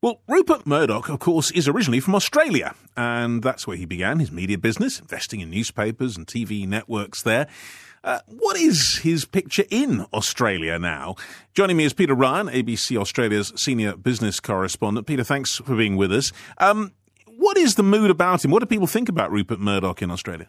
Well, Rupert Murdoch, of course, is originally from Australia, and that's where he began his media business, investing in newspapers and TV networks there. Uh, what is his picture in Australia now? Joining me is Peter Ryan, ABC Australia's senior business correspondent. Peter, thanks for being with us. Um, what is the mood about him? What do people think about Rupert Murdoch in Australia?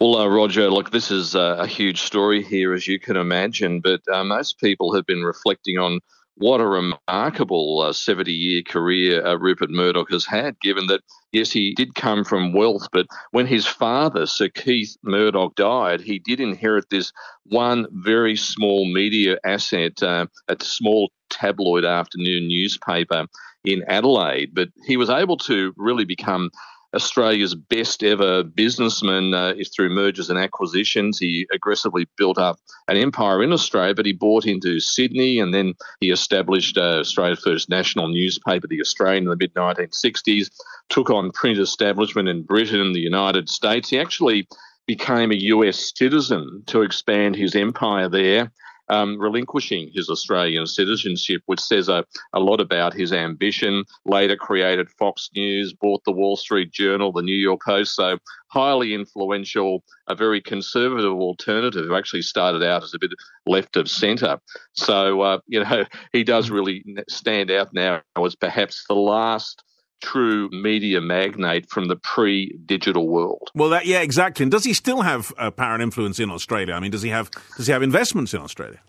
Well, uh, Roger, look, this is uh, a huge story here, as you can imagine, but uh, most people have been reflecting on what a remarkable 70 uh, year career uh, Rupert Murdoch has had, given that, yes, he did come from wealth, but when his father, Sir Keith Murdoch, died, he did inherit this one very small media asset, uh, a small tabloid afternoon newspaper in Adelaide. But he was able to really become Australia's best ever businessman uh, through mergers and acquisitions. He aggressively built up an empire in Australia, but he bought into Sydney and then he established uh, Australia's first national newspaper, The Australian, in the mid 1960s, took on print establishment in Britain and the United States. He actually became a US citizen to expand his empire there um, relinquishing his Australian citizenship, which says a, a lot about his ambition. Later created Fox News, bought the Wall Street Journal, the New York Post. So highly influential, a very conservative alternative who actually started out as a bit left of centre. So, uh, you know, he does really stand out now as perhaps the last true media magnate from the pre-digital world. Well, that, yeah, exactly. And does he still have a power and influence in Australia? I mean, does he have does he have investments in Australia?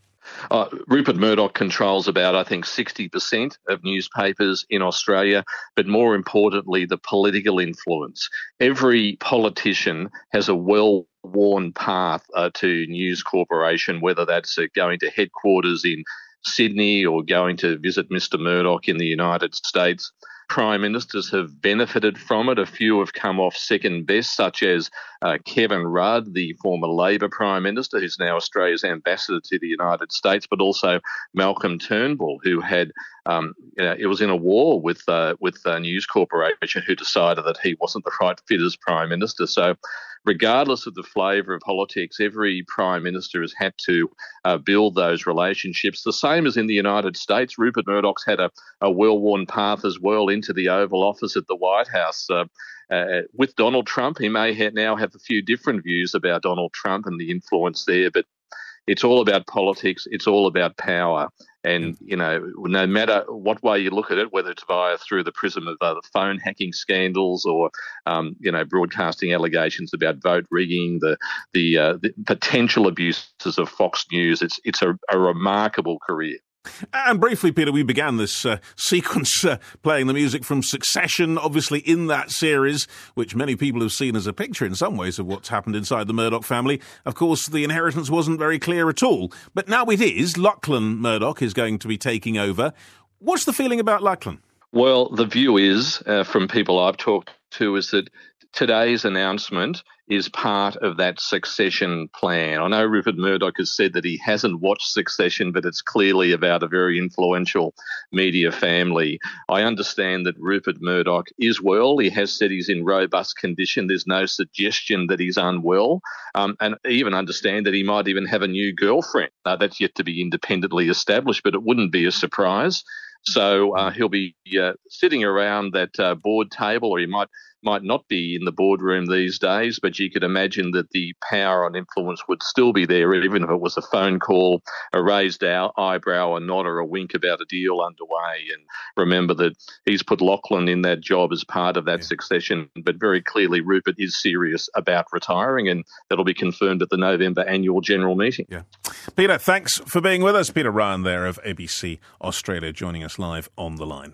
Uh, Rupert Murdoch controls about, I think, 60% of newspapers in Australia, but more importantly, the political influence. Every politician has a well worn path uh, to News Corporation, whether that's uh, going to headquarters in Sydney or going to visit Mr. Murdoch in the United States prime ministers have benefited from it. A few have come off second best, such as uh, Kevin Rudd, the former Labor prime minister, who's now Australia's ambassador to the United States, but also Malcolm Turnbull, who had um, you know, it was in a war with uh, with uh, News Corporation, who decided that he wasn't the right fit as prime minister. So regardless of the flavour of politics, every prime minister has had to uh, build those relationships. The same as in the United States. Rupert Murdoch's had a, a well worn path as well into the Oval Office at the White House. Uh, uh, with Donald Trump, he may ha- now have a few different views about Donald Trump and the influence there, but it's all about politics. It's all about power. And you know, no matter what way you look at it, whether it's via through the prism of uh, the phone hacking scandals or um, you know broadcasting allegations about vote rigging, the the, uh, the potential abuses of Fox News, it's it's a, a remarkable career. And briefly, Peter, we began this uh, sequence uh, playing the music from Succession, obviously in that series, which many people have seen as a picture in some ways of what's happened inside the Murdoch family. Of course, the inheritance wasn't very clear at all. But now it is. Lachlan Murdoch is going to be taking over. What's the feeling about Lachlan? Well, the view is, uh, from people I've talked to, is that today's announcement is part of that succession plan. I know Rupert Murdoch has said that he hasn't watched Succession, but it's clearly about a very influential media family. I understand that Rupert Murdoch is well. He has said he's in robust condition. There's no suggestion that he's unwell. Um, and even understand that he might even have a new girlfriend. That's yet to be independently established, but it wouldn't be a surprise. So uh, he'll be uh, sitting around that uh, board table, or he might might not be in the boardroom these days, but you could imagine that the power and influence would still be there, even if it was a phone call, a raised eyebrow, a nod, or a wink about a deal underway. And remember that he's put Lachlan in that job as part of that yeah. succession, but very clearly Rupert is serious about retiring, and that'll be confirmed at the November annual general meeting. Yeah. Peter, thanks for being with us. Peter Ryan there of ABC Australia joining us live on the line.